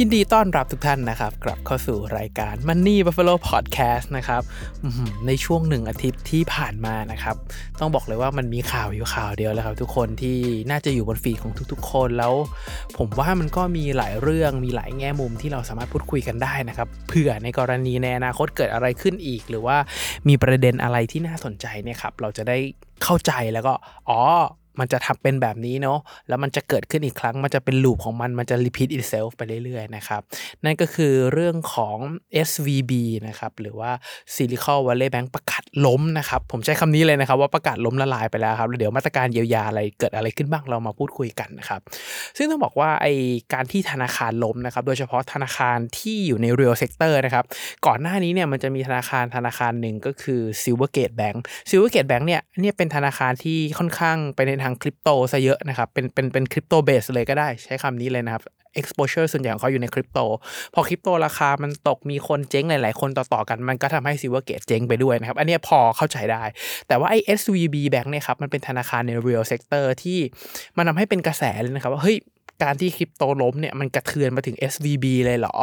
ยินดีต้อนรับทุกท่านนะครับ กลับเข้าสู่รายการ Money Buffalo Podcast นะครับในช่วงหนึ่งอาทิตย์ที่ผ่านมานะครับ ต้องบอกเลยว่ามันมีข่าวอยู่ข่าวเดียวแล้วครับทุกคนที่น่าจะอยู่บนฟีดของทุกๆ คนแล้ว ผมว่ามันก็มีหลายเรื่องมีหลายแง่มุมที่เราสามารถพูดคุยกันได้นะครับเผื่อในกรณีในอนาคตเกิดอะไรขึ้นอีก หรือว่ามีประเด็นอะไรที่น่าสนใจเนี่ยครับเราจะได้เข้าใจแล้วก็อ๋อ มันจะทำเป็นแบบนี้เนาะแล้วมันจะเกิดขึ้นอีกครั้ง มันจะเป็นลูปของมันมันจะ repeat itself ไปเรื่อยๆนะครับ นั่นก็คือเรื่องของ SVB นะครับหรือว่า Silicon Valley Bank ประกาศล้มนะครับ ผมใช้คำนี้เลยนะครับ ว่าประกาศล้มละลายไปแล้วครับแล้วเดี๋ยวมาตรการเยียวยาอะไรเกิดอะไรขึ้นบ้างเรามาพูดคุยกันนะครับ ซึ่งต้องบอกว่าไอการที่ธนาคารล้มนะครับ โดยเฉพาะธนาคารที่อยู่ใน real sector นะครับ ก่อนหน้านี้เนี่ยมันจะมีธนาคารธนาคารหนึ่งก็คือ Silvergate Bank Silvergate Bank เนี่ยเนี่ยเป็นธนาคารที่ค่อนข้างไปในทางคริปโตซะเยอะนะครับ เป็นเป็นเป็นคริปโตเบสเลยก็ได้ใช้คำนี้เลยนะครับ exposure ส่วนใหญ่ของเขาอยู่ในคริปโต พอคริปโตราคามันตกมีคนเจ๊งหลาย ๆ คนต่อ ๆ กัน มันก็ทำให้ Silvergate เจ๊งไปด้วยนะครับ อันนี้พอเข้าใจได้ แต่ว่าไอ้ SVB Bank เนี่ยครับ มันเป็นธนาคารใน real sector ที่มันทำให้เป็นกระแสเลยนะครับว่าเฮ้ย การที่คริปโตล้มเนี่ยมันกระเทือนมาถึง SVB เลยเหรอ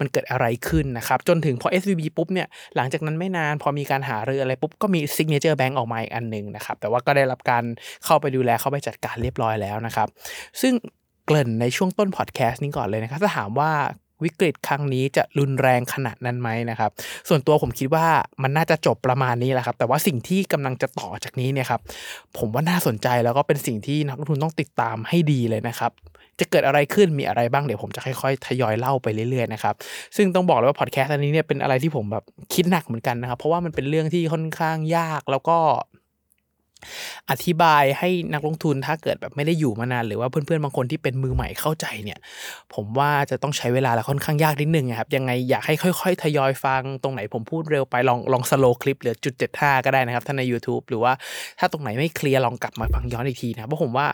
มันเกิดอะไรขึ้นนะครับ จนถึงพอ SVB ปุ๊บเนี่ยหลังจากนั้นไม่นานพอมีการหาเรืออะไรปุ๊บก็มี Signature Bank ออกมาอีกอันหนึ่งนะครับ แต่ว่าก็ได้รับการเข้าไปดูแลเข้าไปจัดการเรียบร้อยแล้วนะครับ ซึ่งเกริ่นในช่วงต้นพอดแคสต์นี้ก่อนเลยนะครับถ้าถามว่า วิกฤตครั้งนี้จะรุนแรงขนาดนั้นไหมนะครับ ส่วนตัวผมคิดว่ามันน่าจะจบประมาณนี้แหละครับ แต่ว่าสิ่งที่กำลังจะต่อจากนี้เนี่ยครับ ผมว่าน่าสนใจแล้วก็เป็นสิ่งที่นักลงทุนต้องติดตามให้ดีเลยนะครับจะเกิดอะไรขึ้นมีอะไรบ้างเดี๋ยวผมจะค่อยๆ ทยอยเล่าไปเรื่อยๆนะครับซึ่งต้องบอกเลยว่าพอดแคสต์อันนี้เนี่ยเป็นอะไรที่ผมแบบคิดหนักเหมือนกันนะครับเพราะว่ามันเป็นเรื่องที่ค่อนข้างยากแล้วก็ อธิบายให้นักลงทุนถ้าเกิดแบบไม่ได้อยู่มานาน หรือว่าเพื่อนๆบางคนที่เป็นมือใหม่เข้าใจเนี่ย ผมว่าจะต้องใช้เวลาและค่อนข้างยากนิดนึงนะครับยังไงอยากให้ค่อย ๆ ทยอยฟังตรงไหนผมพูดเร็วไปลองลองสโลคลิปเหลือจุดเจ็ดห้าก็ได้นะครับถ้าใน YouTube หรือว่าถ้าตรงไหนไม่เคลียร์ลองกลับมาฟังย้อนอีกทีนะเพราะผมว่า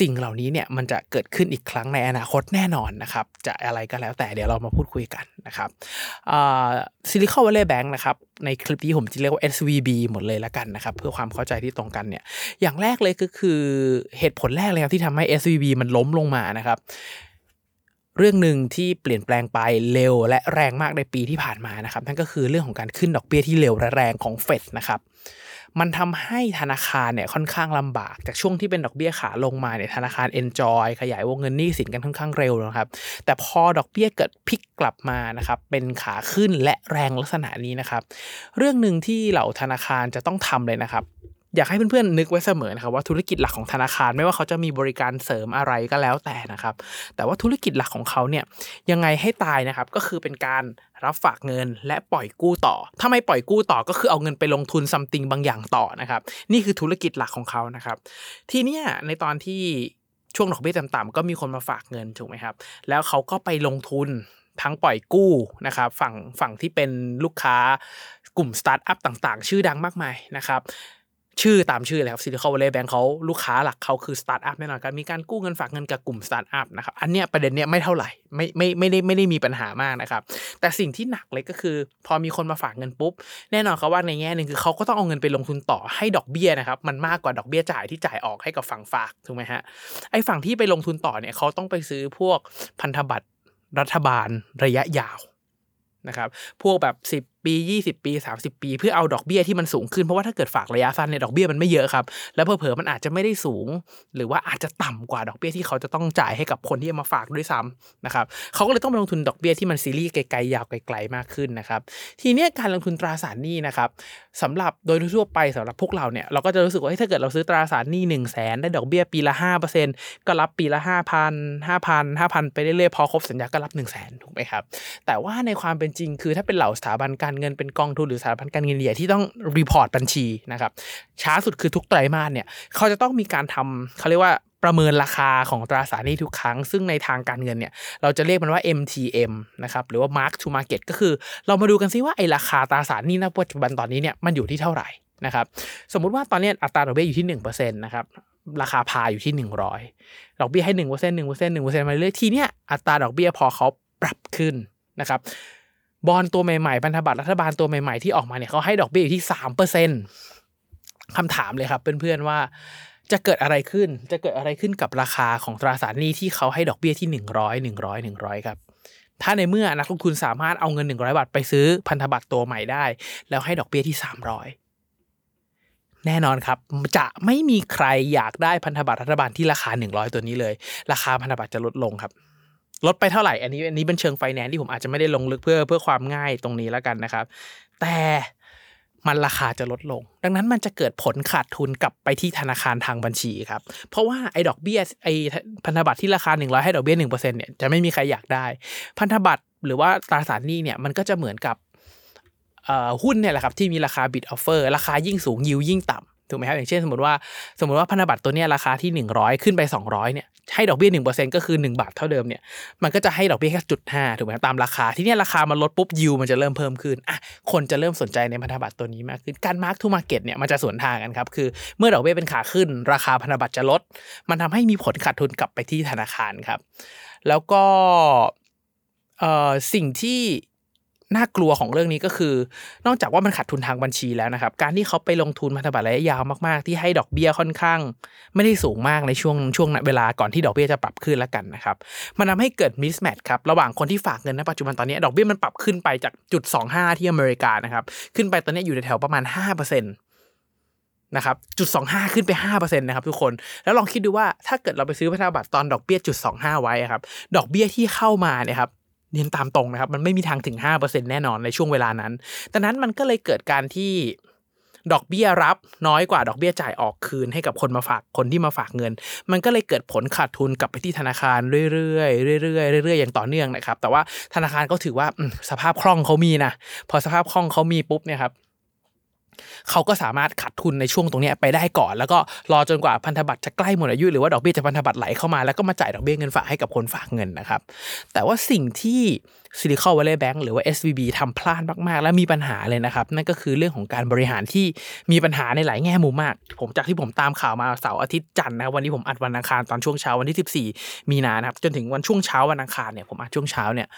สิ่งเหล่านี้เนี่ยมันจะเกิดขึ้นอีกครั้งในอนาคตแน่นอนนะครับจะอะไรก็แล้วแต่เดี๋ยวเรามาพูดคุยกันนะครับ Silicon Valley Bank นะครับในคลิปนี้ผมจะเรียกว่า SVB หมดเลยละกันนะครับเพื่อความเข้าใจที่ตรงกันเนี่ยอย่างแรกเลยก็คือเหตุผลแรกเลยครับที่ทำให้ SVB มันล้มลงมานะครับเรื่องหนึ่งที่เปลี่ยนแปลงไปเร็วและแรงมากในปีที่ผ่านมานะครับนั่นก็คือเรื่องของการขึ้นดอกเบี้ยที่เร็วและแรงของเฟดนะครับ มันทำให้ธนาคารเนี่ยค่อนข้างลำบาก จากช่วงที่เป็นดอกเบี้ยขาลงมาเนี่ยธนาคารเอนจอยขยายวงเงินหนี้สินกันค่อนข้างเร็วนะครับแต่พอดอกเบี้ยเกิดพลิกกลับมานะครับเป็นขาขึ้นและแรงลักษณะนี้นะครับ เรื่องหนึ่งที่เหล่าธนาคารจะต้องทำเลยนะครับ อยากให้เพื่อนๆนึกไว้เสมอนะครับว่าธุรกิจหลักของธนาคารไม่ว่าเขาจะมีบริการเสริมอะไรก็แล้วแต่นะครับ แต่ว่าธุรกิจหลักของเขาเนี่ยยังไงให้ตายนะครับก็คือเป็นการรับฝากเงินและปล่อยกู้ต่อ ถ้าไม่ปล่อยกู้ต่อก็คือเอาเงินไปลงทุน something บางอย่างต่อนะครับ นี่คือธุรกิจหลักของเขานะครับ ทีเนี้ยในตอนที่ช่วงดอกเบี้ยต่ำๆก็มีคนมาฝากเงินถูกไหมครับ แล้วเขาก็ไปลงทุนทั้งปล่อยกู้นะครับฝั่งฝั่งที่เป็นลูกค้ากลุ่มสตาร์ทอัพต่างๆ ชื่อดังมากมายนะครับ ชื่อตามชื่อเลยครับ Silicon Valley Bank เขาลูกค้าหลักเขาคือสตาร์ทอัพแน่นอนการมีการกู้เงินฝากเงินกับกลุ่มสตาร์ทอัพนะครับอันเนี้ยประเด็นเนี้ยไม่เท่าไหร่ไม่ไม่ไม่ได้ไม่ได้มีปัญหามากนะครับแต่สิ่งที่หนักเลยก็คือ พอมีคนมาฝากเงินปุ๊บ แน่นอนครับว่าในแง่หนึ่งคือเขาก็ต้องเอาเงินไปลงทุนต่อให้ดอกเบี้ยนะครับมันมากกว่าดอกเบี้ยจ่ายที่จ่ายออกให้กับฝั่งฝากถูกไหมฮะไอ้ฝั่งที่ไปลงทุนต่อเนี่ยเขาต้องไปซื้อพวกพันธบัตรรัฐบาลระยะยาวนะครับพวกแบบ 10 ปี 20 ปี 30 ปี เพื่อเอาดอกเบี้ยที่มันสูงขึ้น เพราะว่าถ้าเกิดฝากระยะสั้นเนี่ยดอกเบี้ยมันไม่เยอะครับ แล้วเผลอๆมันอาจจะไม่ได้สูง หรือว่าอาจจะต่ำกว่าดอกเบี้ยที่เขาจะต้องจ่ายให้กับคนที่มาฝากด้วยซ้ำนะครับเขาก็เลยต้องไปลงทุนดอกเบี้ยที่มันซีรีส์ไกลๆยาวไกลๆมากขึ้นนะครับทีนี้การลงทุนตราสารหนี้นะครับสำหรับโดยทั่วไปสำหรับพวกเราเนี่ยเราก็จะรู้สึกว่าถ้าเกิดเราซื้อตราสารหนี้1 0 0 0 0แสนได้ดอกเบี้ยปีละ5%ก็รับปีละ 5,000 5,000 5,000 ไปเรื่อยๆพอครบสัญญาก็รับ 1 0 0 0 0แสนถูกไหมครับแต่ว่าในความเป็นจริงคือถ้าเป็นเหล่าสถาบันการเงินเป็นกองทุนหรือสถาบันการเงินใหญ่ที่ต้องreport บัญชีนะครับช้าสุดคือทุกไตรมาสเนี่ยเขาจะต้องมีการทำเขาเรียกว่าประเมินราคาของตราสารหนี้ทุกครั้ง ซึ่งในทางการเงินเนี่ยเราจะเรียกมันว่า MTM นะครับหรือว่า Mark to Market ก็คือเรามาดูกันซิว่าไอราคาตราสารหนี้ณปัจจุบันตอนนี้เนี่ยมันอยู่ที่เท่าไหร่นะครับสมมุติว่าตอนนี้อัตราดอกเบี้ยอยู่ที่หนึ่งเปอร์เซ็นต์นะครับราคา par อยู่ที่หนึ่งร้อยดอกเบี้ยให้หนึ่งเปอร์เซ็นต์หนึ่งเปอร์เซ็นต์หนึ่งเปอร์เซ็นต์มาเรื่อยทีเนี้ยอัตราดอกเบี้ยพอเขาปรับขึ้นนะครับ บอลตัวใหม่ๆพันธบัตรรัฐบาลตัวใหม่ๆที่ออกมาเนี่ยเขาให้ดอกเบี้ยอยู่ที่สามเปอร์เซ็นต์คำถามเลยครับเพื่อนๆว่าจะเกิดอะไรขึ้น จะเกิดอะไรขึ้นกับราคาของตราสารหนี้ที่เขาให้ดอกเบี้ยที่หนึ่งร้อยหนึ่งร้อยหนึ่งร้อยครับ ถ้าในเมื่อนักลงทุนสามารถเอาเงิน100บาทไปซื้อพันธบัตรตัวใหม่ได้ แล้วให้ดอกเบี้ยที่300แน่นอนครับจะไม่มีใครอยากได้พันธบัตรรัฐบาลที่ราคา 100 ตัวนี้เลย ราคาพันธบัตรจะลดลงครับ ลดไปเท่าไหร่อันนี้อันนี้เป็นเชิงไฟแนนซ์ที่ผมอาจจะไม่ได้ลงลึกเพื่อเพื่อความง่ายตรงนี้แล้วกันนะครับ แต่มันราคาจะลดลง ดังนั้นมันจะเกิดผลขาดทุนกลับไปที่ธนาคารทางบัญชีครับ เพราะว่าไอ้ดอกเบี้ยไอ้พันธบัตรที่ราคา 100 ให้ดอกเบี้ย1%เนี่ยจะไม่มีใครอยากได้ พันธบัตรหรือว่าตราสารหนี้เนี่ยมันก็จะเหมือนกับหุ้นเนี่ยแหละครับที่มีราคา bid offer ราคายิ่งสูงยิวยิ่งต่ำ ถูกไหมครับอย่างเช่นสมมติว่าสมมติว่าพันธบัตรตัวนี้ราคาที่ 100 ขึ้นไป 200เนี่ยให้ดอกเบี้ย1%ก็คือ 1 บาทเท่าเดิมเนี่ยมันก็จะให้ดอกเบี้ยแค่จุดห้าถูกไหมตามราคาที่เนี้ยราคามันลดปุ๊บยิวมันจะเริ่มเพิ่มขึ้นอะคนจะเริ่มสนใจในพันธบัตรตัวนี้มากขึ้นการมาร์กทูมาเก็ตเนี่ยมันจะสวนทางกันครับคือเมื่อดอกเบี้ยเป็นขาขึ้น ราคาพันธบัตรจะลด มันทำให้มีผลขาดทุนกลับไปที่ธนาคารครับ แล้วก็เอ่อสิ่งที่ น่ากลัวของเรื่องนี้ก็คือ นอกจากว่ามันขาดทุนทางบัญชีแล้วนะครับ การที่เขาไปลงทุนพันธบัตรระยะยาวมากๆ ที่ให้ดอกเบี้ยค่อนข้าง ไม่ได้สูงมากในช่วงช่วงเวลาก่อนที่ดอกเบี้ยจะปรับขึ้นแล้วกันนะครับมันทาให้เกิดมิสแมทครับระหว่างคนที่ฝากเงินณปัจจุบันตอนนี้ดอกเบี้ยมันปรับขึ้นไปจากจุด25 ที่อเมริกานะครับขึ้นไปตอนนี้อยู่แถวประมาณ5%นะครับจุด25ขึ้นไป5%นะครับทุกคนแล้วลองคิดดูว่าถ้าเกิดเราไปซื้อพันธบัตรตอนดอกเบี้ยจุด25ไว้ครับดอกเบี้ยที่เข้ามาเนี่ยครับ เรียนตามตรงนะครับ มันไม่มีทางถึง 5%แน่นอนในช่วงเวลานั้นดังนั้นมันก็เลยเกิดการที่ดอกเบี้ยรับน้อยกว่าดอกเบี้ยจ่ายออกคืนให้กับคนมาฝากคนที่มาฝากเงิน มันก็เลยเกิดผลขาดทุนกลับไปที่ธนาคารเรื่อยๆเรื่อยๆเรื่อยๆอย่างต่อเนื่องนะครับ แต่ว่าธนาคารก็ถือว่าสภาพคล่องเขามีนะพอสภาพคล่องเขามีปุ๊บเนี่ยครับ เขาก็สามารถขาดทุนในช่วงตรงนี้ไปได้ก่อน แล้วก็รอจนกว่าพันธบัตรจะใกล้หมดอายุหรือว่าดอกเบี้ยจากพันธบัตรไหลเข้ามาแล้วก็มาจ่ายดอกเบี้ยเงินฝากให้กับคนฝากเงินนะครับ แต่ว่าสิ่งที่ Silicon Valley Bank หรือว่า SVB ทำพลาดมากๆ และมีปัญหาเลยนะครับ นั่นก็คือเรื่องของการบริหารที่มีปัญหาในหลายแง่มุมมาก ผมจากที่ผมตามข่าวมาเสาร์อาทิตย์จันทร์นะวันนี้ผมอัดวันอังคารตอนช่วงเช้าวันที่ 14 มีนานะครับจนถึงวันช่วงเช้าวันอังคารเนี่ยผมอัดช่วงเช้าเนี่ย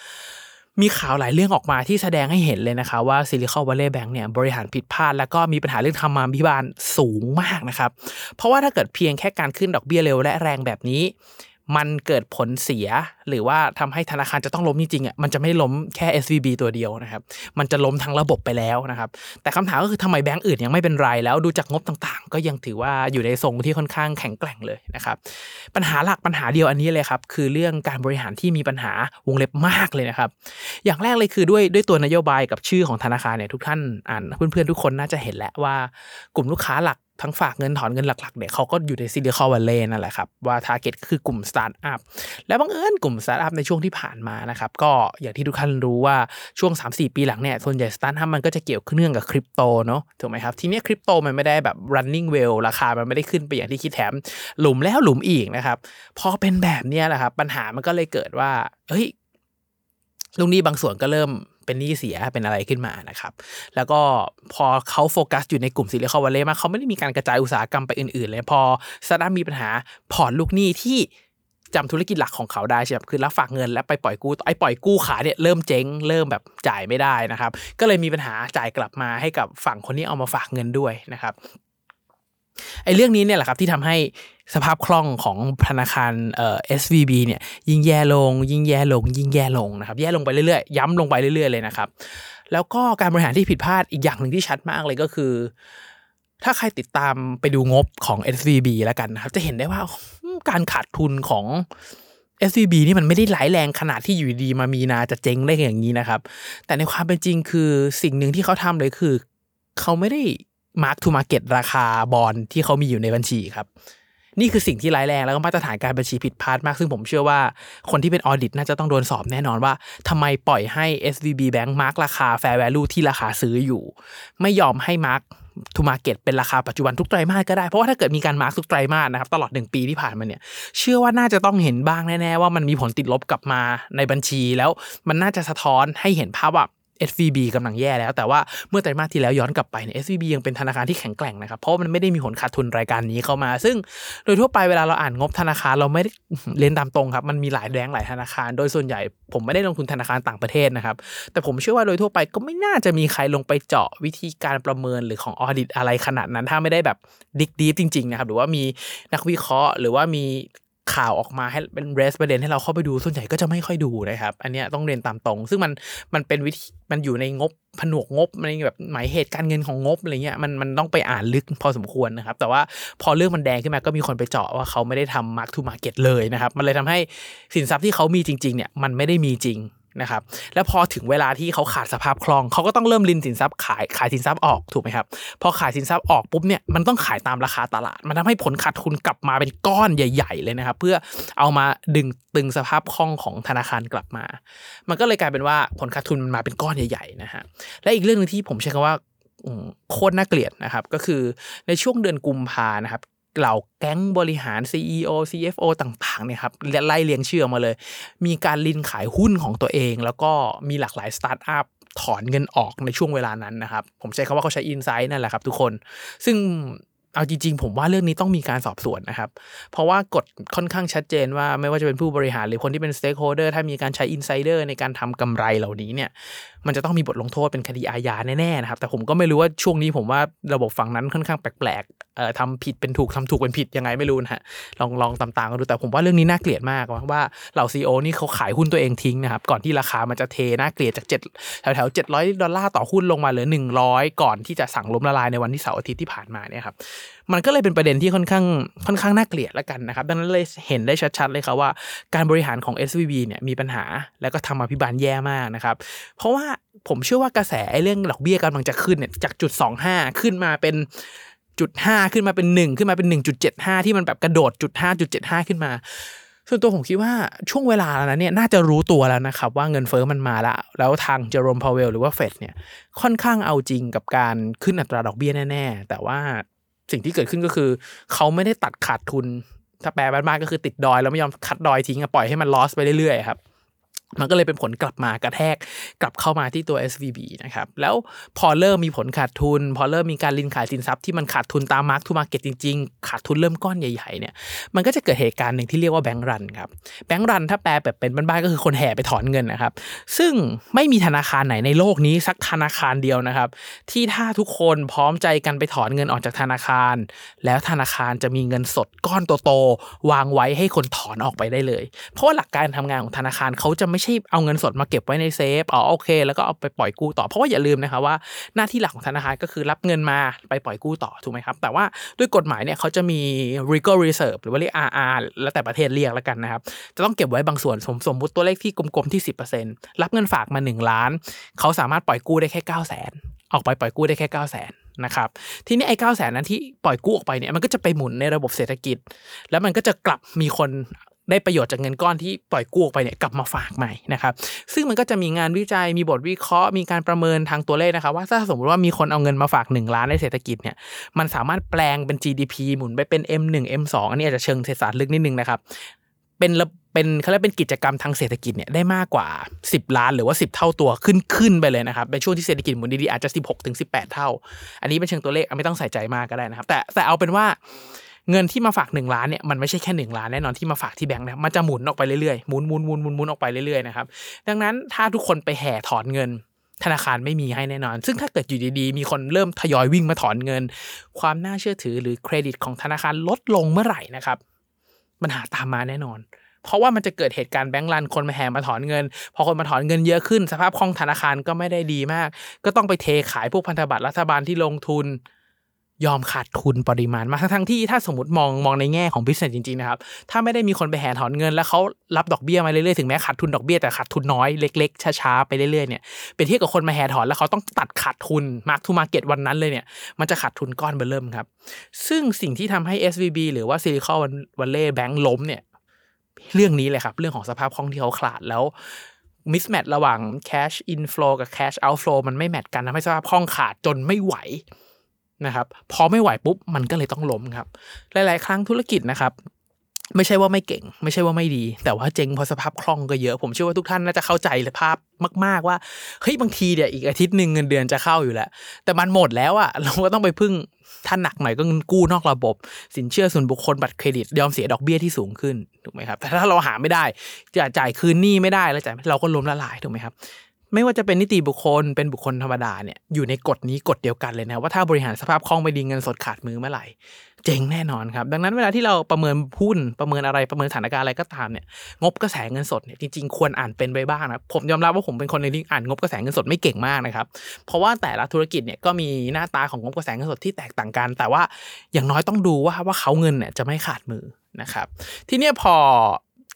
มีข่าวหลายเรื่องออกมาที่แสดงให้เห็นเลยนะคะว่า Silicon Valley Bank เนี่ยบริหารผิดพลาด แล้วก็มีปัญหาเรื่องธรรมาภิบาลสูงมากนะครับ เพราะว่าถ้าเกิดเพียงแค่การขึ้นดอกเบี้ยเร็วและแรงแบบนี้ มันเกิดผลเสีย หรือว่าทำให้ธนาคารจะต้องล้มจริงๆอะมันจะไม่ล้มแค่ SVB ตัวเดียวนะครับ มันจะล้มทั้งระบบไปแล้วนะครับ แต่คำถามก็คือทำไมแบงก์อื่นยังไม่เป็นไรแล้วดูจากงบต่างๆ ก็ยังถือว่าอยู่ในทรงที่ค่อนข้างแข็งแกร่งเลยนะครับ ปัญหาหลักปัญหาเดียวอันนี้เลยครับ คือเรื่องการบริหารที่มีปัญหาวงเล็บมากเลยนะครับ อย่างแรกเลยคือด้วยด้วยตัวนโยบายกับชื่อของธนาคารเนี่ยทุกท่านอ่านเพื่อนๆทุกคนน่าจะเห็นแล้วว่ากลุ่มลูกค้าหลัก ทั้งฝากเงินถอนเงินหลักๆเนี่ยเขาก็อยู่ใน Silicon Valley นั่นแหละครับว่า target คือกลุ่มสตาร์ทอัพแล้วบังเอิญกลุ่มสตาร์ทอัพในช่วงที่ผ่านมานะครับก็อย่างที่ทุกท่านรู้ว่าช่วง 3-4 ปีหลังเนี่ยส่วนใหญ่สตาร์ทอัพมันก็จะเกี่ยวเนื่องกับคริปโตเนาะถูกไหมครับทีนี้คริปโตมันไม่ได้แบบ running well ราคามันไม่ได้ขึ้นไปอย่างที่คิดแถม ร่วงแล้วร่วงอีกนะครับพอเป็นแบบนี้แหละครับปัญหามันก็เลยเกิดว่าเฮ้ยลูกหนี้บางส่วนก็เริ่ม เป็นหนี้เสียเป็นอะไรขึ้นมานะครับ แล้วก็พอเขาโฟกัสอยู่ในกลุ่ม Silicon Valley มากเขาไม่ได้มีการกระจายอุตสาหกรรมไปอื่นๆเลยพอสตาร์ทมีปัญหาพอร์ลูกหนี้ที่จำธุรกิจหลักของเขาได้ใช่ไหมคือรับฝากเงินแล้วไปปล่อยกู้ไอ้ปล่อยกู้ขาเนี่ยเริ่มเจ๊งเริ่มแบบจ่ายไม่ได้นะครับ ก็เลยมีปัญหาจ่ายกลับมาให้กับฝั่งคนที่เอามาฝากเงินด้วยนะครับ ไอ้เรื่องนี้เนี่ยแหละครับที่ทำให้สภาพคล่องของธนาคารเอ่อ SVB เนี่ยยิ่งแย่ลง ยิ่งแย่ลง ยิ่งแย่ลงนะครับแย่ลงไปเรื่อยๆ ย้ำลงไปเรื่อยๆเลยนะครับแล้วก็การบริหารที่ผิดพลาดอีกอย่างหนึ่งที่ชัดมากเลยก็คือ ถ้าใครติดตามไปดูงบของ SVB แล้วกันนะครับ จะเห็นได้ว่าการขาดทุนของ SVB นี่มันไม่ได้ร้ายแรงขนาดที่อยู่ดีมามีนาจะเจ๊งได้อย่างนี้นะครับ แต่ในความเป็นจริงคือสิ่งหนึ่งที่เขาทำเลยคือ เขาไม่ได้ mark to market ราคา bond ที่เขามีอยู่ในบัญชีครับ นี่คือสิ่งที่ร้ายแรงแล้วก็มาตรฐานการบัญชีผิดพลาดมาก ซึ่งผมเชื่อว่าคนที่เป็น audit น่าจะต้องโดนสอบแน่นอนว่าทำไมปล่อยให้ SVB Bank mark ราคา Fair Value ที่ราคาซื้ออยู่ ไม่ยอมให้มาร์กทูมาเก็ตเป็นราคาปัจจุบันทุกไตรมาสก็ได้ เพราะว่าถ้าเกิดมีการมาร์กทุกไตรมาสนะครับตลอดหนึ่งปีที่ผ่านมาเนี่ย เชื่อว่าน่าจะต้องเห็นบ้างแน่ ๆ ว่ามันมีผลติดลบกลับมาในบัญชี แล้วมันน่าจะสะท้อนให้เห็นภาพว่า SVB กำลังแย่แล้วแต่ว่าเมื่อไตรมาสที่แล้วย้อนกลับไปเนี่ย SVB ยังเป็นธนาคารที่แข็งแกร่งนะครับ เพราะมันไม่ได้มีผลขาดทุนรายการนี้เข้ามา ซึ่งโดยทั่วไปเวลาเราอ่านงบธนาคารเราไม่ได้เรียนตามตรงครับ มันมีหลายแบงค์หลายธนาคาร โดยส่วนใหญ่ผมไม่ได้ลงทุนธนาคารต่างประเทศนะครับ แต่ผมเชื่อว่าโดยทั่วไปก็ไม่น่าจะมีใครลงไปเจาะวิธีการประเมินหรือของ audit อะไรขนาดนั้น ถ้าไม่ได้แบบ dig deep จริงๆนะครับหรือว่ามีนักวิเคราะห์ หรือว่ามี ข่าวออกมาให้เป็น raise ประเด็นให้เราเข้าไปดูส่วนใหญ่ก็จะไม่ค่อยดูนะครับ อันเนี้ยต้องเรียนตามตรง ซึ่งมันมันเป็นวิธีมันอยู่ในงบผนวกงบในแบบหมายเหตุการเงินของงบอะไรเงี้ยมันมันต้องไปอ่านลึกพอสมควรนะครับ แต่ว่าพอเรื่องมันแดงขึ้นมาก็มีคนไปเจาะว่าเขาไม่ได้ทำ mark to market เลยนะครับ มันเลยทำให้สินทรัพย์ที่เขามีจริงๆเนี่ยมันไม่ได้มีจริง นะครับแล้วพอถึงเวลาที่เขาขาดสภาพคล่องเขาก็ต้องเริ่มลินสินทรัพย์ขายขายสินทรัพย์ออกถูกไหมครับพอขายสินทรัพย์ออกปุ๊บเนี่ยมันต้องขายตามราคาตลาด มันทำให้ผลขาดทุนกลับมาเป็นก้อนใหญ่ ๆ เลยนะครับ เพื่อเอามาดึงตึงสภาพคล่องของธนาคารกลับมา มันก็เลยกลายเป็นว่าผลขาดทุนมันมาเป็นก้อนใหญ่ๆนะฮะและอีกเรื่องหนึงที่ผมใช้คำว่าโคตรน่าเกลียดนะครับก็คือในช่วงเดือนกุมภานะครับ เหล่าแก๊งบริหาร CEO CFO ต่างๆเนี่ยครับไล่เรียงชื่อมาเลย มีการรินขายหุ้นของตัวเอง แล้วก็มีหลากหลายสตาร์ทอัพถอนเงินออกในช่วงเวลานั้นนะครับ ผมใช้คำว่าเขาใช้ inside นั่นแหละครับทุกคน ซึ่งเอาจริง ๆ ผมว่าเรื่องนี้ต้องมีการสอบสวนนะครับ เพราะว่ากฎค่อนข้างชัดเจนว่าไม่ว่าจะเป็นผู้บริหารหรือคนที่เป็น stakeholder ถ้ามีการใช้ insider ในการทำกำไรเหล่านี้เนี่ยมันจะต้องมีบทลงโทษเป็นคดีอาญาแน่ๆนะครับ แต่ผมก็ไม่รู้ว่าช่วงนี้ผมว่าระบบฝั่งนั้นค่อนข้างแปลกๆเอ่อทำผิดเป็นถูกทำถูกเป็นผิดยังไงไม่รู้นะฮะลองลองตามๆกันดูแต่ผมว่าเรื่องนี้น่าเกลียดมากว่าเหล่าซีอนี่เขาขายหุ้นตัวเองทิ้งนะครับก่อนที่ราคามันจะเทน่าเกลียดจากเจ็ดแถวแถวเจ็ดร้อยดอลลาร์ต่อหุ้นลงมาเหลือหนึ่งร้อยก่อนที่จะสั่งล้มละลายในวันที่เสาร์อาทิตย์ที่ผ่านมาเนี่ยครับ มันก็เลยเป็นประเด็นที่ค่อนข้างค่อนข้างน่าเกลียดล้วกันนะครับ ดังนั้นเลยเห็นได้ชัดๆเลยครับว่าการบริหารของ SVB เนี่ยมีปัญหาแล้วก็ทำมาพิบาลแย่มากนะครับ เพราะว่าผมเชื่อว่ากระแสไอ้เรื่องดอกเบี้ยกำลังจะขึ้นเนี่ยจากจุดสองห้าขึ้นมาเป็นจุดห้าขึ้นมาเป็นหนึ่งขึ้นมาเป็นหนึ่งจุดเจ็ดห้าที่มันแบบกระโดดจุดห้าจุดเจ็ดห้าขึ้นมาส่วนตัวผมคิดว่าช่วงเวลานั้วนะเนี่ยน่าจะรู้ตัวแล้วนะครับว่าเงินเฟอ้อมันมาแล้วแล้วทางเจอโรมพาวเวลหรือว่าเฟดเนี่ยค่อนข้างเอาจริงกับการขึ้นอัตราดอกเบี้ยแน่ ๆ แต่ว่า สิ่งที่เกิดขึ้นก็คือ เขาไม่ได้ตัดขาดทุน ถ้าแปลบ้านๆก็คือติดดอยแล้วไม่ยอมคัดดอยทิ้งอะปล่อยให้มันลอสไปเรื่อยๆครับ มันก็เลยเป็นผลกลับมากระแทกกลับเข้ามาที่ตัว SVB นะครับ แล้วพอเริ่มมีผลขาดทุน พอเริ่มมีการลินขายสินทรัพย์ที่มันขาดทุนตามมาร์กทูมาเก็ตจริงๆ ขาดทุนเริ่มก้อนใหญ่ๆเนี่ยมันก็จะเกิดเหตุการณ์หนึ่งที่เรียกว่าแบงก์รันครับแบงก์รันถ้าแปลแบบเป็นบ้านๆก็คือคนแห่ไปถอนเงินนะครับ ซึ่งไม่มีธนาคารไหนในโลกนี้สักธนาคารเดียวนะครับ ที่ถ้าทุกคนพร้อมใจกันไปถอนเงินออกจากธนาคาร แล้วธนาคารจะมีเงินสดก้อนโตๆวางไว้ให้คนถอนออกไปได้เลย เพราะว่าหลักการทำงานของธนาคารเขาจะไมไม่ใช่เอาเงินสดมาเก็บไว้ในเซฟอ๋อโอเค แล้วก็เอาไปปล่อยกู้ต่อเพราะว่าอย่าลืมนะคะว่าหน้าที่หลักของธนาคารก็คือรับเงินมาไปปล่อยกู้ต่อถูกไหมครับ แต่ว่าด้วยกฎหมายเนี่ยเขาจะมี legal reserve หรือว่าเรียก RR แล้วแต่ประเทศเรียกแล้วกันนะครับ จะต้องเก็บไว้บางส่วนสมสมมติตัวเลขที่กลมๆที่ 10%รับเงินฝากมา 1 ล้าน เขาสามารถปล่อยกู้ได้แค่9 0 0 0 0 0ออกไปปล่อยกู้ได้แค่ 9 0 0 0 0 0นะครับทีนี้ไอ้เก้าแสนนั้นที่ปล่อยกู้ออกไปเนี่ยมันก็จะไปหมุนในระบบเศรษฐกิจ แล้วมันก็จะกลับมีคน ได้ประโยชน์จากเงินก้อนที่ปล่อยกู้ออกไปเนี่ยกลับมาฝากใหม่นะครับซึ่งมันก็จะมีงานวิจัยมีบทวิเคราะห์มีการประเมินทางตัวเลขนะครับว่าถ้าสมมติว่ามีคนเอาเงินมาฝาก 1 ล้านในเศรษฐกิจเนี่ยมันสามารถแปลงเป็น GDP หมุนไปเป็น M1 M2 อันนี้อาจจะเชิงเศรษฐศาสตร์ลึกนิดนึงนะครับเป็นระเป็นเขาเรียกเป็นกิจกรรมทางเศรษฐกิจเนี่ยได้มากกว่า 10 ล้านหรือว่า 10 เท่าตัวขึ้นขึ้นไปเลยนะครับในช่วงที่เศรษฐกิจหมุนดีๆอาจจะ 16ถึง18 เท่า อันนี้เป็นเชิงตัวเลขไม่ต้องใส่ใจมากก็ได้นะครับ แต่แต่เอาเป็นว่า เงินที่มาฝาก 1 ล้านเนี่ยมันไม่ใช่แค่ 1 ล้านแน่นอนที่มาฝากที่แบงค์นะมันจะหมุนออกไปเรื่อยๆหมุนหมุนหมุนหมุนหมุนออกไปเรื่อยๆนะครับดังนั้นถ้าทุกคนไปแห่ถอนเงิน ธนาคารไม่มีให้แน่นอน ซึ่งถ้าเกิดอยู่ดีๆ มีคนเริ่มทยอยวิ่งมาถอนเงิน ความน่าเชื่อถือหรือเครดิตของธนาคารลดลงเมื่อไหร่นะครับมันหาตามมาแน่นอนเพราะว่ามันจะเกิดเหตุการณ์แบงก์รันคนมาแห่มาถอนเงิน พอคนมาถอนเงินเยอะขึ้น สภาพคล่องธนาคารก็ไม่ได้ดีมาก ก็ต้องไปเทขายพวกพันธบัตรรัฐบาลที่ลงทุน ยอมขาดทุนปริมาณ มาทั้งที่ถ้าสมมติมองมองในแง่ของ business จริงๆนะครับถ้าไม่ได้มีคนไปแห่ถอนเงิน แล้วเขารับดอกเบี้ยมาเรื่อยๆถึงแม้ขาดทุนดอกเบี้ยแต่ขาดทุนน้อยเล็ก ๆ ช้าๆไปเรื่อยๆเนี่ยเป็นเทียบกับคนมาแห่ถอนแล้วเขาต้องตัดขาดทุน mark to market วันนั้นเลยเนี่ยมันจะขาดทุนก้อนเบอร์เริ่มครับ ซึ่งสิ่งที่ทำให้ SVB หรือว่า Silicon Valley Bank ล้มเนี่ยเรื่องนี้เลยครับ เรื่องของสภาพคล่องที่เขาขาดแล้วมิสแมทระหว่าง cash inflow กับ cash outflow มันไม่แมทกันทำให้สภาพคล่องขาดจนไม่ไหว นะครับพอไม่ไหวปุ๊บมันก็เลยต้องล้มครับ หลาย ๆ ครั้งธุรกิจนะครับไม่ใช่ว่าไม่เก่ง ไม่ใช่ว่าไม่ดี แต่ว่าเจ๊งเพราะสภาพคล่องก็เยอะ ผมเชื่อว่าทุกท่านน่าจะเข้าใจเลยภาพมาก ๆ ว่าเฮ้ยบางทีเนี่ยอีกอาทิตย์หนึ่งเงินเดือนจะเข้าอยู่แล้ว แต่มันหมดแล้วอะเราก็ต้องไปพึ่งท่านหนักหน่อยก็เงินกู้นอกระบบ สินเชื่อส่วนบุคคลบัตรเครดิตยอมเสียดอกเบี้ยที่สูงขึ้นถูกไหมครับแต่ถ้าเราหาไม่ได้จะจ่ายคืนหนี้ไม่ได้แล้วจ่ายเราก็ล้มละลายถูกไหมครับ ไม่ว่าจะเป็นนิติบุคคลเป็นบุคคลธรรมดาเนี่ยอยู่ในกฎนี้กฎเดียวกันเลยนะว่าถ้าบริหารสภาพคล่องไม่ดีเงินสดขาดมือเมื่อไหร่เจ๊งแน่นอนครับ ดังนั้นเวลาที่เราประเมินหุ้นประเมินอะไรประเมินสถานการณ์อะไรก็ตามเนี่ยงบกระแสเงินสดเนี่ยจริงๆควรอ่านเป็นไปบ้างนะผมยอมรับว่าผมเป็นคนหนึงที่อ่านงบกระแสเงินสดไม่เก่งมากนะครับเพราะว่าแต่ละธุรกิจเนี่ยก็มีหน้าตาของงบกระแสเงินสดที่แตกต่างกัน แต่ว่าอย่างน้อยต้องดูว่าว่าเขาเงินเนี่ยจะไม่ขาดมือนะครับ ทีเนี้ยพอ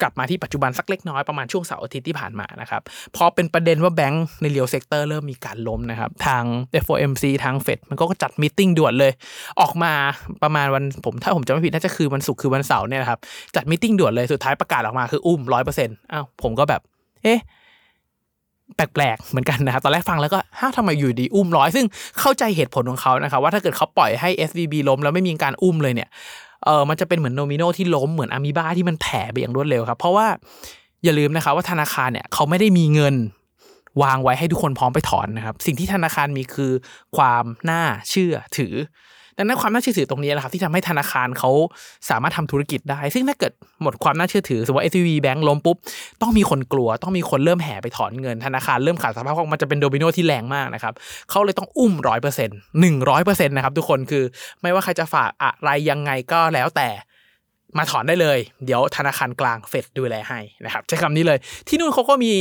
กลับมาที่ปัจจุบันสักเล็กน้อยประมาณช่วงเสาร์อาทิตย์ที่ผ่านมานะครับพอเป็นประเด็นว่าแบงก์ใน real sector เริ่มมีการล้มนะครับทาง FOMC ทางเฟดมันก็จัด meeting ด่วนเลย ออกมาประมาณวันผมถ้าผมจำไม่ผิดน่าจะคือวันศุกร์คือวันเสาร์เนี่ยนะครับจัด meeting ด่วนเลยสุดท้ายประกาศออกมาคืออุ้มร้อยเปอร์เซ็นต์อ้าวผมก็แบบเอ๊ะแปลกๆ เหมือนกันนะครับ ตอนแรกฟังแล้วก็ฮ้าทำไมอยู่ดีอุ้มร้อย ซึ่งเข้าใจเหตุผลของเขานะครับ ว่าถ้าเกิดเขาปล่อยให้ SVB ล้มแล้วไม่มีการอุ้มเลยเนี่ย เออมันจะเป็นเหมือนโนมิโนที่ล้มเหมือนอะมีบาที่มันแผ่ไปอย่างรวดเร็วครับ เพราะว่าอย่าลืมนะครับว่าธนาคารเนี่ยเขาไม่ได้มีเงินวางไว้ให้ทุกคนพร้อมไปถอนนะครับ สิ่งที่ธนาคารมีคือความน่าเชื่อถือ ดังนั้นความน่าเชื่อถือตรงนี้แหละครับที่ทำให้ธนาคารเขาสามารถทำธุรกิจได้ ซึ่งถ้าเกิดหมดความน่าเชื่อถือสมมติว่า SVB Bank ล้มปุ๊บต้องมีคนกลัว ต้องมีคนเริ่มแห่ไปถอนเงิน ธนาคารเริ่มขาดสภาพคล่องมันจะเป็นโดมิโนที่แรงมากนะครับเขาเลยต้องอุ้มร้อยเปอร์เซ็นต์หนึ่งร้อยเปอร์เซ็นต์นะครับทุกคนคือไม่ว่าใครจะฝากอะไรยังไงก็แล้วแต่มาถอนได้เลย เดี๋ยวธนาคารกลางเฟดดูแลให้นะครับใช้คำนี้เลย ที่นู่นเขาก็มี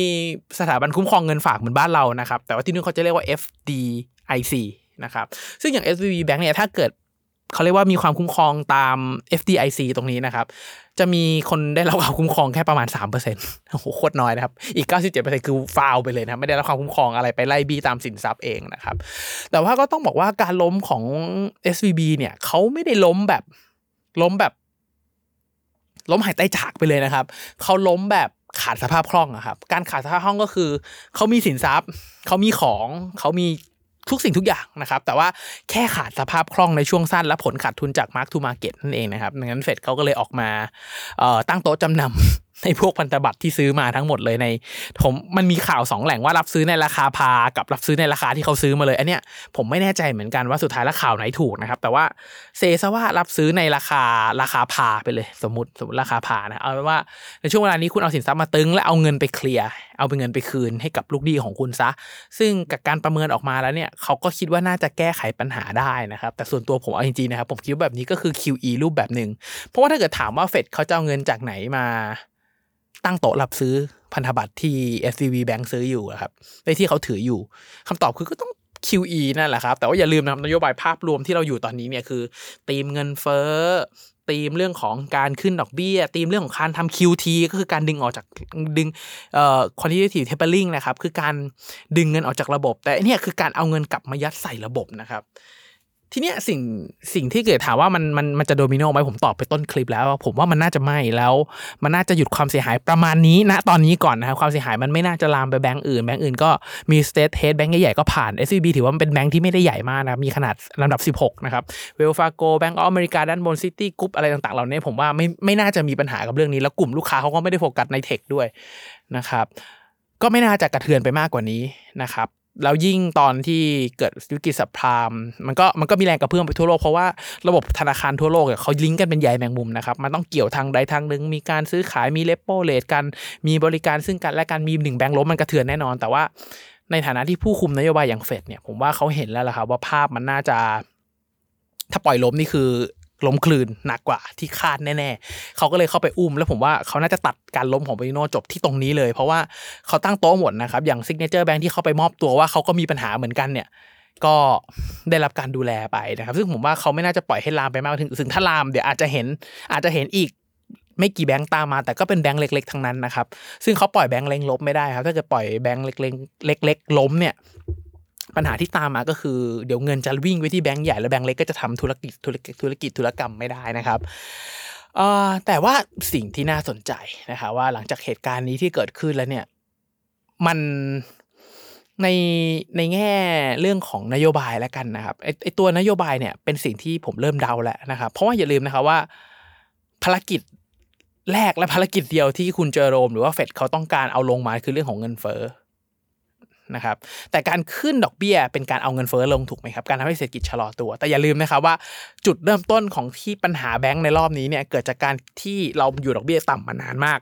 สถาบันคุ้มครองเงินฝากเหมือนบ้านเรานะครับ แต่ว่าที่นู่นเขาจะเรียกว่า FDIC นะครับซึ่งอย่าง SVB Bank เนี่ยถ้าเกิดเขาเรียกว่ามีความคุ้มครองตาม FDIC ตรงนี้นะครับ จะมีคนได้รับความคุ้มครองแค่ประมาณ3%โอ้โหโคตรน้อยนะครับ อีก 97%คือฟาวไปเลยนะไม่ได้รับความคุ้มครองอะไรไปไล่บี้ตามสินทรัพย์เองนะครับ แต่ว่าก็ต้องบอกว่าการล้มของ SVB เนี่ยเขาไม่ได้ล้มแบบล้มแบบ ล้มหายใจจากไปเลยนะครับเขาล้มแบบขาดสภาพคล่องอะครับ การขาดสภาพคล่องก็คือเขามีสินทรัพย์เขามีของเขามี ทุกสิ่งทุกอย่างนะครับ แต่ว่าแค่ขาดสภาพคล่องในช่วงสั้นและผลขาดทุนจาก mark to market นั่นเองนะครับดังนั้นเฟดเขาก็เลยออกมาตั้งโต๊ะจำนำ ในพวกพันธบัตรที่ซื้อมาทั้งหมดเลยในผมมันมีข่าวสองแหล่งว่ารับซื้อในราคาพากับรับซื้อในราคาที่เขาซื้อมาเลยอันเนี้ยผมไม่แน่ใจเหมือนกันว่าสุดท้ายแล้วข่าวไหนถูกนะครับ แต่ว่าเซซะว่ารับซื้อในราคาราคาพาไปเลย สมมติสมมติราคาพานะเอาเป็นว่าในช่วงเวลานี้คุณเอาสินทรัพย์มาตึง และเอาเงินไปเคลียร์เอาเป็นเงินไปคืนให้กับลูกดีของคุณซะ ซึ่งกับการประเมินออกมาแล้วเนี่ยเขาก็คิดว่าน่าจะแก้ไขปัญหาได้นะครับแต่ส่วนตัวผมเอาจริงๆนะครับผมคิดว่าแบบนี้ก็คือ QE รูปแบบหนึ่งเพราะว่าถ้าเกิดถามว่าเฟดเขาจะเอาเงินจากไหนมา ตั้งโต๊ะรับซื้อพันธบัตรที่ SVB Bank ซื้ออยู่ครับในที่เขาถืออยู่คำตอบคือก็ต้อง QE นั่นแหละครับ แต่ว่าอย่าลืมนะครับนโยบายภาพรวมที่เราอยู่ตอนนี้เนี่ยคือตีมเงินเฟ้อตีมเรื่องของการขึ้นดอกเบี้ยตีมเรื่องของการทำ QT ก็คือการดึงออกจากดึงเอ่อ quantitative tapering นะครับ คือการดึงเงินออกจากระบบ แต่เนี่ยคือการเอาเงินกลับมายัดใส่ระบบนะครับ ทีเนี้ยสิ่งสิ่งที่เกิดถามว่ามันมันมันจะโดมิโนไหมผมตอบไปต้นคลิปแล้ว ผมว่ามันน่าจะไม่แล้ว มันน่าจะหยุดความเสียหายประมาณนี้นะตอนนี้ก่อนนะครับความเสียหายมันไม่น่าจะลามไปแบงก์อื่นแบงก์อื่นก็มีสเตทเฮดแบงก์ใหญ่ๆก็ผ่าน SVB ถือว่ามันเป็นแบงก์ที่ไม่ได้ใหญ่มากนะมีขนาดลำดับ 16 นะครับ Wells Fargo Bank of America ด้านบน Citigroup อะไรต่างๆเหล่านี้ผมว่าไม่ไม่น่าจะมีปัญหากับเรื่องนี้แล้วกลุ่มลูกค้าเขาก็ไม่ได้โฟกัสใน tech ด้วยนะครับก็ไม่น่าจะกระเทือนไปมากกว่านี้นะครับ แล้วยิ่งตอนที่เกิดวิกฤต subprime มันก็มันก็มีแรงกระเพื่อมไปทั่วโลกเพราะว่าระบบธนาคารทั่วโลกเขาลิงก์กันเป็นใยแมงมุมนะครับ มันต้องเกี่ยวทางใดทางหนึ่งมีการซื้อขายมี repo rate กันมีบริการซึ่งกันและกันมีหนึ่งแบงก์ล้มมันกระเทือนแน่นอน แต่ว่าในฐานะที่ผู้คุมนโยบายอย่างเฟดเนี่ยผมว่าเขาเห็นแล้วล่ะครับว่าภาพมันน่าจะ ถ้าปล่อยล้มนี่คือ ล้มครืนหนักกว่าที่คาดแน่ๆเขาก็เลยเข้าไปอุ้ม แล้วผมว่าเขาน่าจะตัดการล้มของโดมิโนจบที่ตรงนี้เลย เพราะว่าเขาตั้งโต๊ะหมดนะครับอย่าง Signature Bank ที่เขาไปมอบตัวว่าเขาก็มีปัญหาเหมือนกันเนี่ยก็ได้รับการดูแลไปนะครับ ซึ่งผมว่าเขาไม่น่าจะปล่อยให้ลามไปมากถึงถึงถ้าลามเดี๋ยวอาจจะเห็นอาจจะเห็นอีกไม่กี่แบงค์ตามมา แต่ก็เป็นแบงค์เล็ก ๆ ทั้งนั้นนะครับ ซึ่งเขาปล่อยแบงค์เล็กลบไม่ได้ครับ ถ้าเกิดปล่อยแบงค์เล็กๆเล็ก ๆ ล้มเนี่ย ปัญหาที่ตามมาก็คือเดี๋ยวเงินจะวิ่งไปที่แบงก์ใหญ่แล้วแบงก์เล็กก็จะทำธุรกิจธุรกิจธุรกิจธุรกรรมไม่ได้นะครับแต่ว่าสิ่งที่น่าสนใจนะคะว่าหลังจากเหตุการณ์นี้ที่เกิดขึ้นแล้วเนี่ยมันในในแง่เรื่องของนโยบายแล้วกันนะครับไอไอตัวนโยบายเนี่ยเป็นสิ่งที่ผมเริ่มเดาแล้วนะครับ เพราะว่าอย่าลืมนะครับว่า ภารกิจแรกและภารกิจเดียวที่คุณเจอโรม หรือว่าเฟดเขาต้องการเอาลงมาคือเรื่องของเงินเฟ้อ นะครับแต่การขึ้นดอกเบี้ยเป็นการเอาเงินเฟ้อลงถูกไหมครับการทำให้เศรษฐกิจชะลอตัว แต่อย่าลืมนะครับว่าจุดเริ่มต้นของที่ปัญหาแบงก์ในรอบนี้เนี่ยเกิดจากการที่เราอยู่ดอกเบี้ยต่ำมานานมาก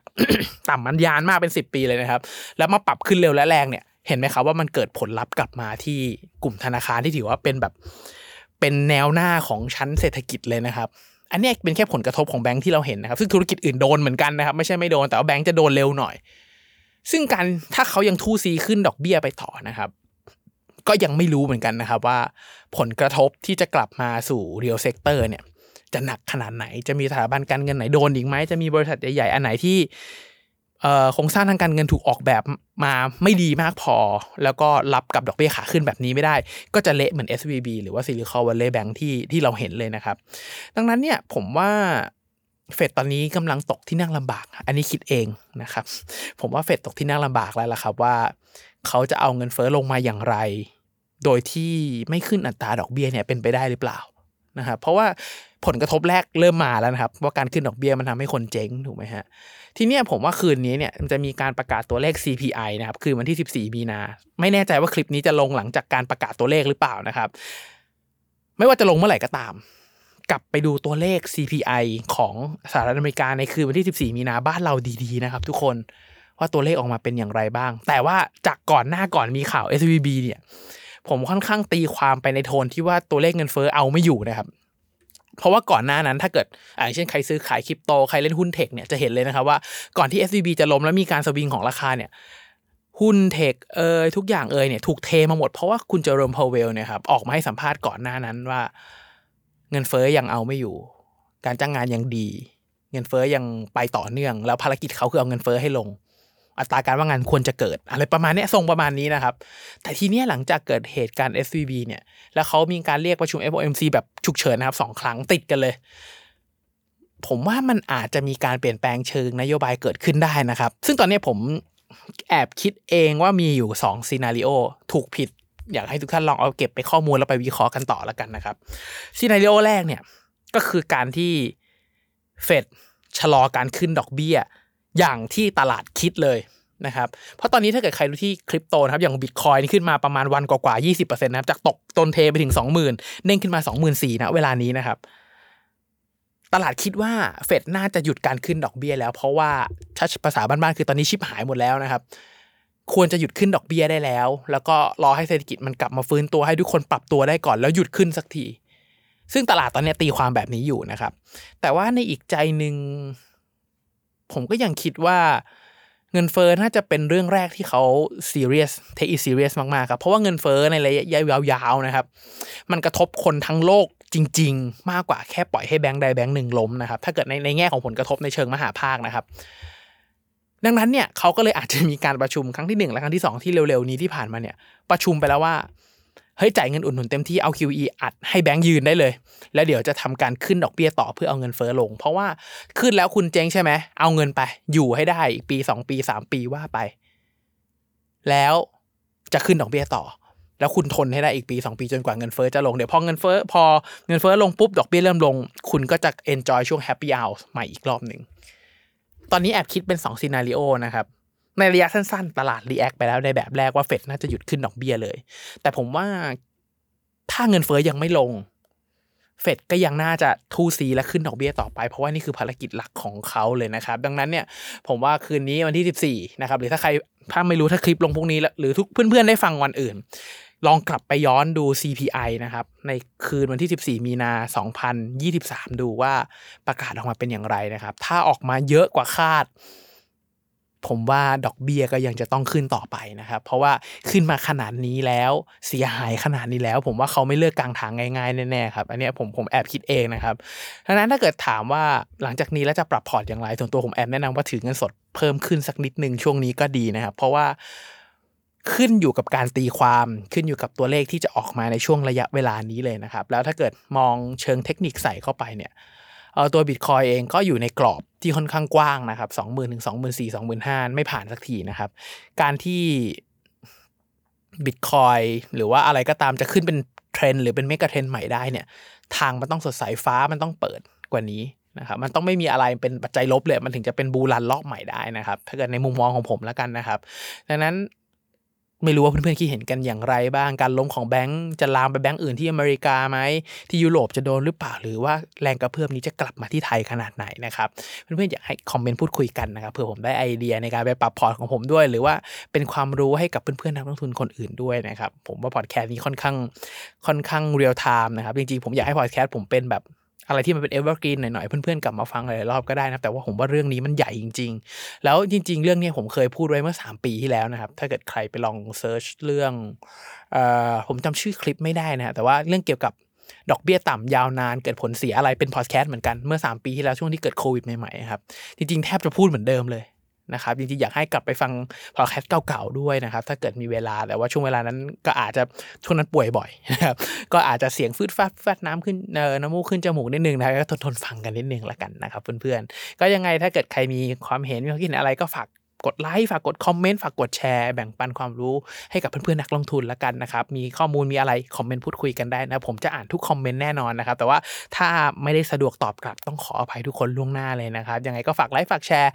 ต่ำมานานมากเป็น 10 ปีเลยนะครับแล้วมาปรับขึ้นเร็วและแรงเนี่ยเห็นไหมครับว่ามันเกิดผลลัพธ์กลับมาที่กลุ่มธนาคารที่ถือว่าเป็นแบบเป็นแนวหน้าของชั้นเศรษฐกิจเลยนะครับอันนี้เป็นแค่ผลกระทบของแบงค์ที่เราเห็นนะครับซึ่งธุรกิจอื่นโดนเหมือนกันนะครับไม่ใช่ไม่โดนแต่ว่าแบงค์จะโดนเร็วหน่อย ซึ่งการถ้าเขายังทู่ซี้ขึ้นดอกเบี้ยไปต่อนะครับ ก็ยังไม่รู้เหมือนกันนะครับว่า ผลกระทบที่จะกลับมาสู่ real sector เนี่ย จะหนักขนาดไหน จะมีสถาบันการเงินไหนโดนอีกไหมจะมีบริษัทใหญ่ๆอันไหนที่โครงสร้างทางการเงินถูกออกแบบมาไม่ดีมากพอ แล้วก็รับกับดอกเบี้ยขาขึ้นแบบนี้ไม่ได้ ก็จะเละเหมือน SVB หรือว่า Silicon Valley Bank ที่ที่เราเห็นเลยนะครับ ดังนั้นเนี่ยผมว่า เฟดตอนนี้กำลังตกที่นั่งลำบาก อันนี้คิดเองนะครับ ผมว่าเฟดตกที่นั่งลำบากแล้วล่ะครับว่า เขาจะเอาเงินเฟ้อลงมาอย่างไร โดยที่ไม่ขึ้นอัตราดอกเบี้ยเนี่ยเป็นไปได้หรือเปล่านะครับเพราะว่าผลกระทบแรกเริ่มมาแล้วนะครับ ว่าการขึ้นดอกเบี้ยมันทำให้คนเจ๊งถูกไหมฮะทีเนี้ยผมว่าคืนนี้เนี่ยมันจะมีการประกาศตัวเลข CPI นะครับคือวันที่ 14 มีนา ไม่แน่ใจว่าคลิปนี้จะลงหลังจากการประกาศตัวเลขหรือเปล่านะครับ ไม่ว่าจะลงเมื่อไหร่ก็ตาม กลับไปดูตัวเลข CPI ของสหรัฐอเมริกาในคืนวันที่ 14 มีนาบ้านเราดีๆนะครับ ทุกคนว่าตัวเลขออกมาเป็นอย่างไรบ้าง แต่ว่าจากก่อนหน้าก่อนมีข่าว SVB เนี่ย ผมค่อนข้างตีความไปในโทนที่ว่าตัวเลขเงินเฟ้อเอาไม่อยู่นะครับ เพราะว่าก่อนหน้านั้นถ้าเกิดอย่างเช่นใครซื้อขายคริปโต ใครเล่นหุ้น tech เนี่ยจะเห็นเลยนะครับว่าก่อนที่ SVB จะล้มแล้วมีการสวิงของราคาเนี่ยหุ้น tech เอยทุกอย่างเอยเนี่ยถูกเทมาหมดเพราะว่าคุณเจอโรมพาวเวลเนี่ยครับออกมาให้สัมภาษณ์ก่อนหน้านั้นว่า เงินเฟ้อยังเอาไม่อยู่ การจ้างงานยังดี เงินเฟ้อยังไปต่อเนื่อง แล้วภารกิจเขาคือเอาเงินเฟ้อให้ลง อัตราการว่างงานควรจะเกิด อะไรประมาณนี้ทรงประมาณนี้นะครับ แต่ทีนี้หลังจากเกิดเหตุการณ์ SVB เนี่ยแล้วเขามีการเรียกประชุม FOMC แบบฉุกเฉินนะครับสองครั้งติดกันเลย ผมว่ามันอาจจะมีการเปลี่ยนแปลงเชิงนโยบายเกิดขึ้นได้นะครับ ซึ่งตอนนี้ผมแอบคิดเองว่ามีอยู่2ซีนารีโอถูกผิด อยากให้ทุกท่านลองเอาเก็บไปข้อมูลแล้วไปวิเคราะห์กันต่อแล้วกันนะครับซีนารีโอแรกเนี่ยก็คือการที่เฟดชะลอการขึ้นดอกเบี้ย อย่างที่ตลาดคิดเลยนะครับ เพราะตอนนี้ถ้าเกิดใครรู้ที่คริปโตนะครับ อย่างบิตคอยนี่ขึ้นมาประมาณวันกว่าๆยี่สิบเปอร์เซ็นต์นะครับ จากตกต้นเทไปถึงสองหมื่นเด้งขึ้นมาสองหมื่นสี่นะเวลานี้นะครับ ตลาดคิดว่าเฟดน่าจะหยุดการขึ้นดอกเบี้ยแล้ว เพราะว่าถ้าภาษาบ้านๆคือตอนนี้ชิปหายหมดแล้วนะครับ ควรจะหยุดขึ้นดอกเบี้ยได้แล้ว แล้วก็รอให้เศรษฐกิจมันกลับมาฟื้นตัวให้ทุกคนปรับตัวได้ก่อนแล้วหยุดขึ้นสักที ซึ่งตลาดตอนนี้ตีความแบบนี้อยู่นะครับ แต่ว่าในอีกใจหนึ่งผมก็ยังคิดว่าเงินเฟ้อน่าจะเป็นเรื่องแรกที่เขาซีเรียส take it serious มากๆครับ เพราะว่าเงินเฟ้อในระยะยาวๆนะครับ มันกระทบคนทั้งโลกจริง ๆ มากกว่าแค่ปล่อยให้แบงค์ใดแบงค์หนึ่งล้มนะครับ ถ้าเกิดในในแง่ของผลกระทบในเชิงมหภาคนะครับ ดังนั้นเนี่ยเขาก็เลยอาจจะมีการประชุมครั้งที่หนึ่งและครั้งที่สองที่เร็วๆนี้ที่ผ่านมาเนี่ยประชุมไปแล้วว่าเฮ้ยจ่ายเงินอุดหนุนเต็มที่เอา QE อัดให้แบงค์ยืนได้เลย แล้วเดี๋ยวจะทำการขึ้นดอกเบี้ยต่อเพื่อเอาเงินเฟ้อลง เพราะว่าขึ้นแล้วคุณเจ๊งใช่ไหมเอาเงินไป อยู่ให้ได้อีกปีสองปีสามปีว่าไป แล้วจะขึ้นดอกเบี้ยต่อ แล้วคุณทนให้ได้อีกปีสองปีจนกว่าเงินเฟ้อจะลงเดี๋ยวพอเงินเฟ้อพอเงินเฟ้อลงปุ๊บดอกเบี้ยเริ่มลง คุณก็จะ enjoy ช่วง happy hour ใหม่อีกรอบหนึ่ง ตอนนี้แอบคิดเป็น2 scenario นะครับในระยะสั้นๆ ตลาด react ไปแล้วในแบบแรกว่าเฟดน่าจะหยุดขึ้นดอกเบี้ยเลย แต่ผมว่าถ้าเงินเฟ้อยังไม่ลง เฟดก็ยังน่าจะทูซีและขึ้นดอกเบี้ยต่อไป เพราะว่านี่คือภารกิจหลักของเขาเลยนะครับ ดังนั้นเนี่ยผมว่าคืนนี้วันที่ 14 นะครับ หรือถ้าใครถ้าไม่รู้ถ้าคลิปลงพรุ่งนี้ หรือทุกเพื่อนๆได้ฟังวันอื่น ลองกลับไปย้อนดู CPI นะครับ ในคืนวันที่ 14 มีนา 2023 ดูว่าประกาศออกมาเป็นอย่างไรนะครับ ถ้าออกมาเยอะกว่าคาด ผมว่าดอกเบีย้ยก็ยังจะต้องขึ้นต่อไปนะครับ เพราะว่าขึ้นมาขนาดนี้แล้วเสียหายขนาดนี้แล้ว ผมว่าเขาไม่เลือกกลางทางง่ายๆแน่ๆครับ อันนี้ผมผมแอบคิดเองนะครับดังนั้นถ้าเกิดถามว่าหลังจากนี้แล้วจะปรับพอร์ตอย่างไรส่วนตัวผมแอบแนะนำว่าถือเงินสดเพิ่มขึ้นสักนิดนึงช่วงนี้ก็ดีนะครับ เพราะว่า ขึ้นอยู่กับการตีความขึ้นอยู่กับตัวเลขที่จะออกมาในช่วงระยะเวลานี้เลยนะครับ แล้วถ้าเกิดมองเชิงเทคนิคใส่เข้าไปเนี่ยตัวบิตคอยน์เองก็อยู่ในกรอบที่ค่อนข้างกว้างนะครับสองหมื่นถึงสองหมื่นสี่สองหมื่นห้าไม่ผ่านสักทีนะครับ การที่บิตคอยน์หรือว่าอะไรก็ตามจะขึ้นเป็นเทรนด์หรือเป็น mega trend ใหม่ได้เนี่ย ทางมันต้องสดใสฟ้ามันต้องเปิดกว่านี้นะครับมันต้องไม่มีอะไรเป็นปัจจัยลบเลย มันถึงจะเป็น bull run รอบใหม่ได้นะครับ ถ้าเกิดในมุมมองของผมแล้วกันนะครับ ดังนั้น ไม่รู้ว่าเพื่อนๆคิดเห็นกันอย่างไรบ้างการล้มของแบงก์จะลามไปแบงก์อื่นที่อเมริกาไหมที่ยุโรปจะโดนหรือเปล่าหรือว่าแรงกระเพื่อมนี้จะกลับมาที่ไทยขนาดไหนนะครับเพื่อนๆอยากให้คอมเมนต์พูดคุยกันนะครับเผื่อผมได้ไอเดียในการไปปรับพอร์ตของผมด้วย หรือว่าเป็นความรู้ให้กับเพื่อนๆนักลงทุนคนอื่นด้วยนะครับผมว่าพอดแคสต์นี้ค่อนข้างค่อนข้าง real-time นะครับจริงๆผมอยากให้พอดแคสต์ผมเป็นแบบ อะไรที่มันเป็น evergreen หน่อยๆเพื่อนๆกลับมาฟังหลายรอบก็ได้นะแต่ว่าผมว่าเรื่องนี้มันใหญ่จริง ๆ แล้วจริง ๆ เรื่องนี้ผมเคยพูดไว้เมื่อ 3 ปีที่แล้วนะครับถ้าเกิดใครไปลอง search เรื่องอผมจำชื่อคลิปไม่ได้นะแต่ว่าเรื่องเกี่ยวกับดอกเบี้ยต่ำยาวนานเกิดผลเสียอะไรเป็นพอดแคสต์เหมือนกันเมื่อ 3 ปีที่แล้วช่วงที่เกิดโควิดใหม่ๆครับจริงๆแทบจะพูดเหมือนเดิมเลย นะครับจริงๆอยากให้กลับไปฟังพอดแคสต์เก่าๆด้วยนะครับ ถ้าเกิดมีเวลาแต่ว่าช่วงเวลานั้นก็อาจจะช่วงนั้นป่วยบ่อยนะครับก็อาจจะเสียงฟืดฟัดฟัดน้ำขึ้นเออน้ำมูกขึ้นจมูกนิดนึงนะก็ทนทนฟังกันนิดนึงละกันนะครับเพื่อนๆก็ยังไงถ้าเกิดใครมีความเห็นมีความคิดอะไรก็ฝาก กดไลค์ฝากกดคอมเมนต์ฝากกดแชร์ แบ่งปันความรู้ให้กับเพื่อนๆนักลงทุนละกันนะครับ มีข้อมูลมีอะไรคอมเมนต์พูดคุยกันได้นะ ผมจะอ่านทุกคอมเมนต์แน่นอนนะครับ แต่ว่าถ้าไม่ได้สะดวกตอบกลับต้องขออภัยทุกคนล่วงหน้าเลยนะครับ ยังไงก็ฝากไลค์ฝากแชร์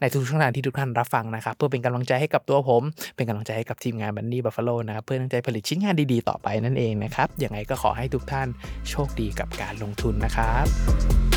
ในทุกช่องทางที่ทุกท่านรับฟังนะครับเพื่อเป็นกำลังใจให้กับตัวผม เป็นกำลังใจให้กับทีมงาน Money Buffalo นะครับเพื่อตั้งใจผลิตชิ้นงานดีๆต่อไปนั่นเองนะครับยังไงก็ขอให้ทุกท่านโชคดีกับการลงทุนนะครับ